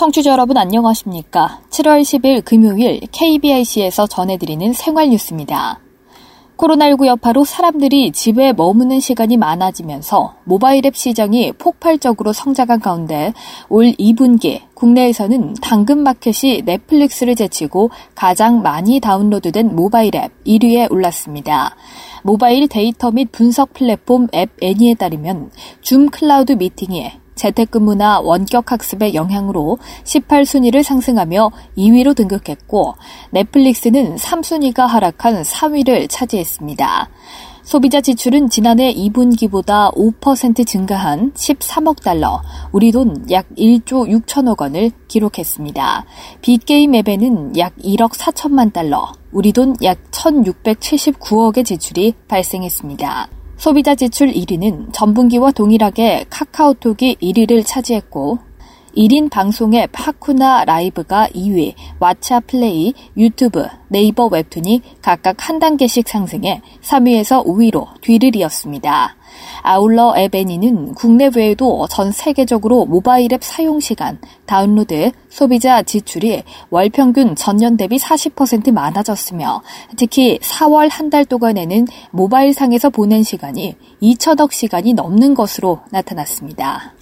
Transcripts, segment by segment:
청취자 여러분 안녕하십니까? 7월 10일 금요일 KBIC에서 전해드리는 생활 뉴스입니다. 코로나19 여파로 사람들이 집에 머무는 시간이 많아지면서 모바일 앱 시장이 폭발적으로 성장한 가운데 올 2분기 국내에서는 당근마켓이 넷플릭스를 제치고 가장 많이 다운로드된 모바일 앱 1위에 올랐습니다. 모바일 데이터 및 분석 플랫폼 앱 애니에 따르면 줌 클라우드 미팅이 재택근무나 원격학습의 영향으로 18순위를 상승하며 2위로 등극했고 넷플릭스는 3순위가 하락한 3위를 차지했습니다. 소비자 지출은 지난해 2분기보다 5% 증가한 13억 달러, 우리 돈 약 1조 6천억 원을 기록했습니다. 비게임 앱에는 약 1억 4천만 달러, 우리 돈 약 1,679억의 지출이 발생했습니다. 소비자 지출 1위는 전분기와 동일하게 카카오톡이 1위를 차지했고 1인 방송 앱 하쿠나 라이브가 2위, 왓챠 플레이, 유튜브, 네이버 웹툰이 각각 한 단계씩 상승해 3위에서 5위로 뒤를 이었습니다. 아울러 앱애니는 국내 외에도 전 세계적으로 모바일 앱 사용 시간, 다운로드, 소비자 지출이 월 평균 전년 대비 40% 많아졌으며 특히 4월 한 달 동안에는 모바일 상에서 보낸 시간이 2천억 시간이 넘는 것으로 나타났습니다.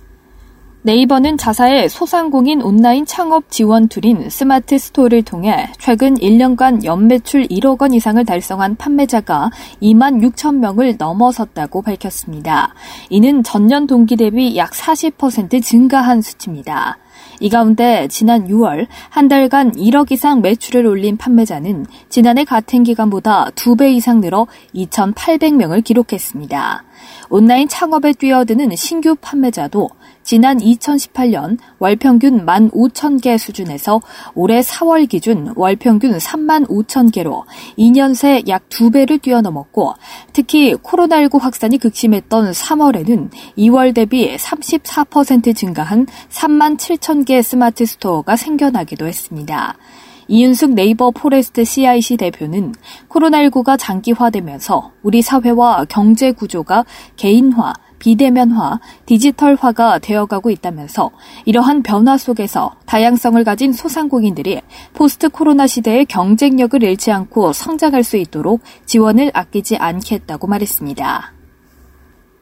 네이버는 자사의 소상공인 온라인 창업 지원 툴인 스마트 스토어를 통해 최근 1년간 연매출 1억 원 이상을 달성한 판매자가 2만 6천 명을 넘어섰다고 밝혔습니다. 이는 전년 동기 대비 약 40% 증가한 수치입니다. 이 가운데 지난 6월 한 달간 1억 이상 매출을 올린 판매자는 지난해 같은 기간보다 2배 이상 늘어 2,800명을 기록했습니다. 온라인 창업에 뛰어드는 신규 판매자도 지난 2018년 월 평균 1만 5천 개 수준에서 올해 4월 기준 월 평균 3만 5천 개로 2년 새 약 2배를 뛰어넘었고 특히 코로나19 확산이 극심했던 3월에는 2월 대비 34% 증가한 3만 7천 개 스마트 스토어가 생겨나기도 했습니다. 이윤숙 네이버 포레스트 CIC 대표는 코로나19가 장기화되면서 우리 사회와 경제 구조가 개인화, 비대면화, 디지털화가 되어가고 있다면서 이러한 변화 속에서 다양성을 가진 소상공인들이 포스트 코로나 시대의 경쟁력을 잃지 않고 성장할 수 있도록 지원을 아끼지 않겠다고 말했습니다.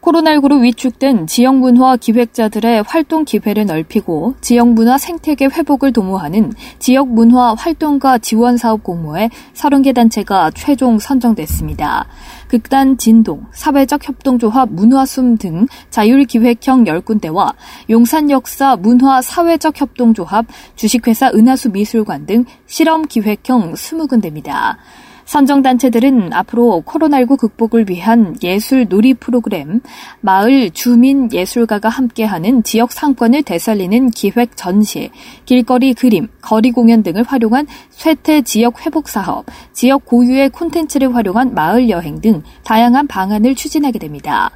코로나19로 위축된 지역 문화 기획자들의 활동 기회를 넓히고 지역 문화 생태계 회복을 도모하는 지역 문화 활동가 지원 사업 공모에 30개 단체가 최종 선정됐습니다. 극단 진동, 사회적 협동조합 문화숨 등 자율 기획형 10군데와 용산 역사 문화 사회적 협동조합, 주식회사 은하수 미술관 등 실험 기획형 20군데입니다. 선정단체들은 앞으로 코로나19 극복을 위한 예술 놀이 프로그램, 마을 주민 예술가가 함께하는 지역 상권을 되살리는 기획 전시, 길거리 그림, 거리 공연 등을 활용한 쇠퇴 지역 회복 사업, 지역 고유의 콘텐츠를 활용한 마을 여행 등 다양한 방안을 추진하게 됩니다.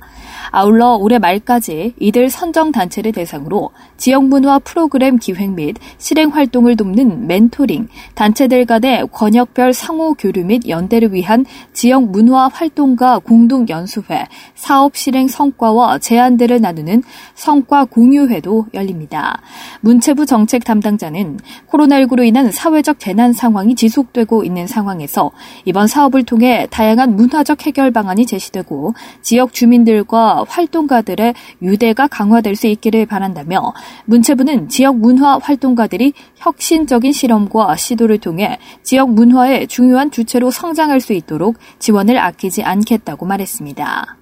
아울러 올해 말까지 이들 선정 단체를 대상으로 지역 문화 프로그램 기획 및 실행 활동을 돕는 멘토링, 단체들 간의 권역별 상호 교류 및 연대를 위한 지역 문화 활동가 공동 연수회, 사업 실행 성과와 제안들을 나누는 성과 공유회도 열립니다. 문체부 정책 담당자는 코로나19로 인한 사회적 재난 상황이 지속되고 있는 상황에서 이번 사업을 통해 다양한 문화적 해결 방안이 제시되고 지역 주민들과 활동가들의 유대가 강화될 수 있기를 바란다며 문체부는 지역 문화 활동가들이 혁신적인 실험과 시도를 통해 지역 문화의 중요한 주체로 성장할 수 있도록 지원을 아끼지 않겠다고 말했습니다.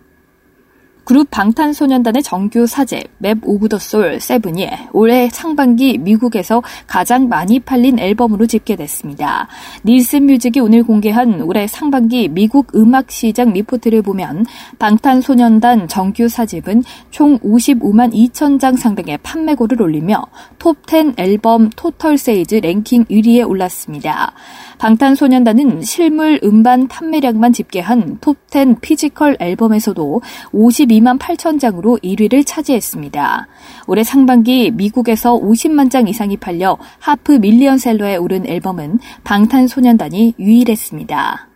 그룹 방탄소년단의 정규 사집 Map of the Soul Seven이 올해 상반기 미국에서 가장 많이 팔린 앨범으로 집계됐습니다. 닐슨 뮤직이 오늘 공개한 올해 상반기 미국 음악 시장 리포트를 보면 방탄소년단 정규 사집은 총 55만 2천 장 상당의 판매고를 올리며 톱10 앨범 Total Sales 랭킹 1위에 올랐습니다. 방탄소년단은 실물 음반 판매량만 집계한 톱10 Physical 앨범에서도 52 2만 8천 장으로 1위를 차지했습니다. 올해 상반기 미국에서 50만 장 이상이 팔려 하프 밀리언셀러에 오른 앨범은 방탄소년단이 유일했습니다.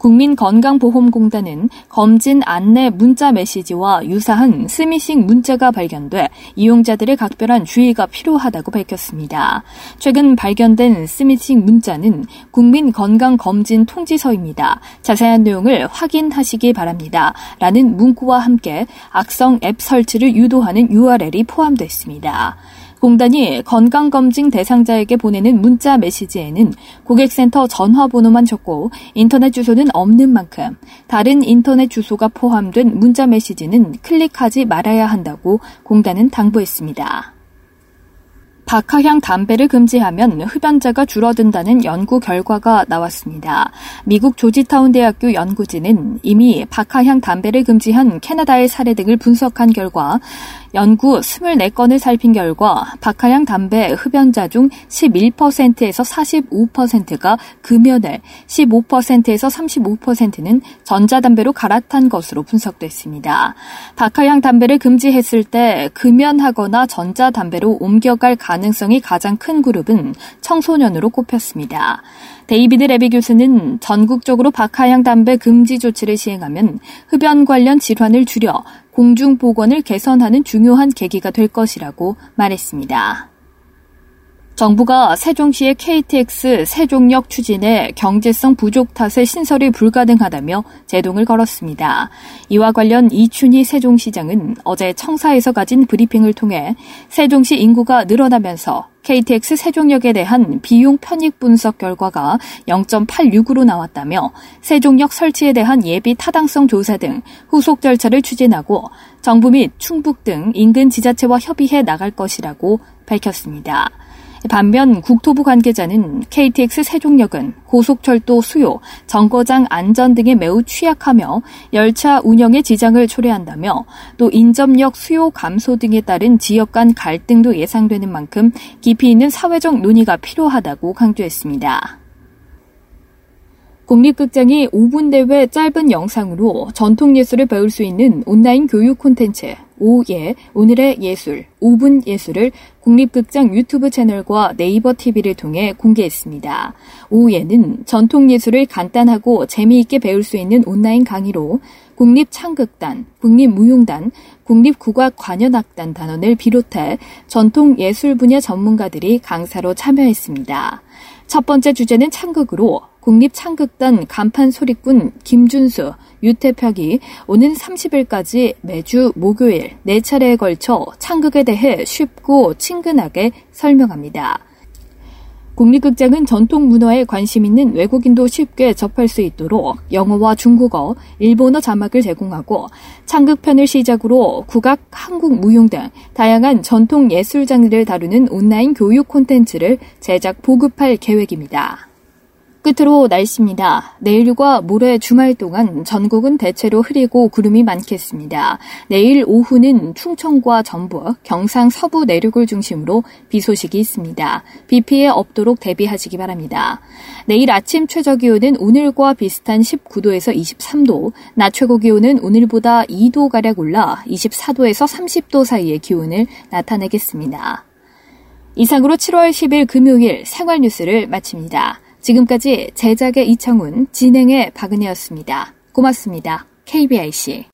국민건강보험공단은 검진 안내 문자 메시지와 유사한 스미싱 문자가 발견돼 이용자들의 각별한 주의가 필요하다고 밝혔습니다. 최근 발견된 스미싱 문자는 국민건강검진 통지서입니다. 자세한 내용을 확인하시기 바랍니다. 라는 문구와 함께 악성 앱 설치를 유도하는 URL이 포함됐습니다. 공단이 건강검진 대상자에게 보내는 문자 메시지에는 고객센터 전화번호만 적고 인터넷 주소는 없는 만큼 다른 인터넷 주소가 포함된 문자 메시지는 클릭하지 말아야 한다고 공단은 당부했습니다. 박하향 담배를 금지하면 흡연자가 줄어든다는 연구 결과가 나왔습니다. 미국 조지타운 대학교 연구진은 이미 박하향 담배를 금지한 캐나다의 사례 등을 분석한 결과 연구 24건을 살핀 결과 박하향 담배 흡연자 중 11%에서 45%가 금연을, 15%에서 35%는 전자담배로 갈아탄 것으로 분석됐습니다. 박하향 담배를 금지했을 때 금연하거나 전자담배로 옮겨갈 가능성이 가장 큰 그룹은 청소년으로 꼽혔습니다. 데이비드 레비 교수는 전국적으로 박하향 담배 금지 조치를 시행하면 흡연 관련 질환을 줄여 공중 보건을 개선하는 중요한 계기가 될 것이라고 말했습니다. 정부가 세종시의 KTX 세종역 추진에 경제성 부족 탓에 신설이 불가능하다며 제동을 걸었습니다. 이와 관련 이춘희 세종시장은 어제 청사에서 가진 브리핑을 통해 세종시 인구가 늘어나면서 KTX 세종역에 대한 비용 편익 분석 결과가 0.86으로 나왔다며 세종역 설치에 대한 예비 타당성 조사 등 후속 절차를 추진하고 정부 및 충북 등 인근 지자체와 협의해 나갈 것이라고 밝혔습니다. 반면 국토부 관계자는 KTX 세종역은 고속철도 수요, 정거장 안전 등에 매우 취약하며 열차 운영에 지장을 초래한다며 또 인접역 수요 감소 등에 따른 지역 간 갈등도 예상되는 만큼 깊이 있는 사회적 논의가 필요하다고 강조했습니다. 국립극장이 5분 대회 짧은 영상으로 전통 예술을 배울 수 있는 온라인 교육 콘텐츠 오예 오늘의 예술 5분 예술을 국립극장 유튜브 채널과 네이버 TV를 통해 공개했습니다. 오예는 전통 예술을 간단하고 재미있게 배울 수 있는 온라인 강의로 국립창극단, 국립무용단, 국립국악관현악단 단원을 비롯해 전통 예술 분야 전문가들이 강사로 참여했습니다. 첫 번째 주제는 창극으로 국립창극단 간판 소리꾼 김준수, 유태평이 오는 30일까지 매주 목요일 4차례에 걸쳐 창극에 대해 쉽고 친근하게 설명합니다. 국립극장은 전통 문화에 관심 있는 외국인도 쉽게 접할 수 있도록 영어와 중국어, 일본어 자막을 제공하고 창극편을 시작으로 국악, 한국 무용 등 다양한 전통 예술 장르를 다루는 온라인 교육 콘텐츠를 제작 보급할 계획입니다. 끝으로 날씨입니다. 내일과 모레 주말 동안 전국은 대체로 흐리고 구름이 많겠습니다. 내일 오후는 충청과 전북, 경상 서부 내륙을 중심으로 비 소식이 있습니다. 비 피해 없도록 대비하시기 바랍니다. 내일 아침 최저 기온은 오늘과 비슷한 19도에서 23도, 낮 최고 기온은 오늘보다 2도 가량 올라 24도에서 30도 사이의 기온을 나타내겠습니다. 이상으로 7월 10일 금요일 생활 뉴스를 마칩니다. 지금까지 제작의 이창훈, 진행의 박은혜였습니다. 고맙습니다. KBIC.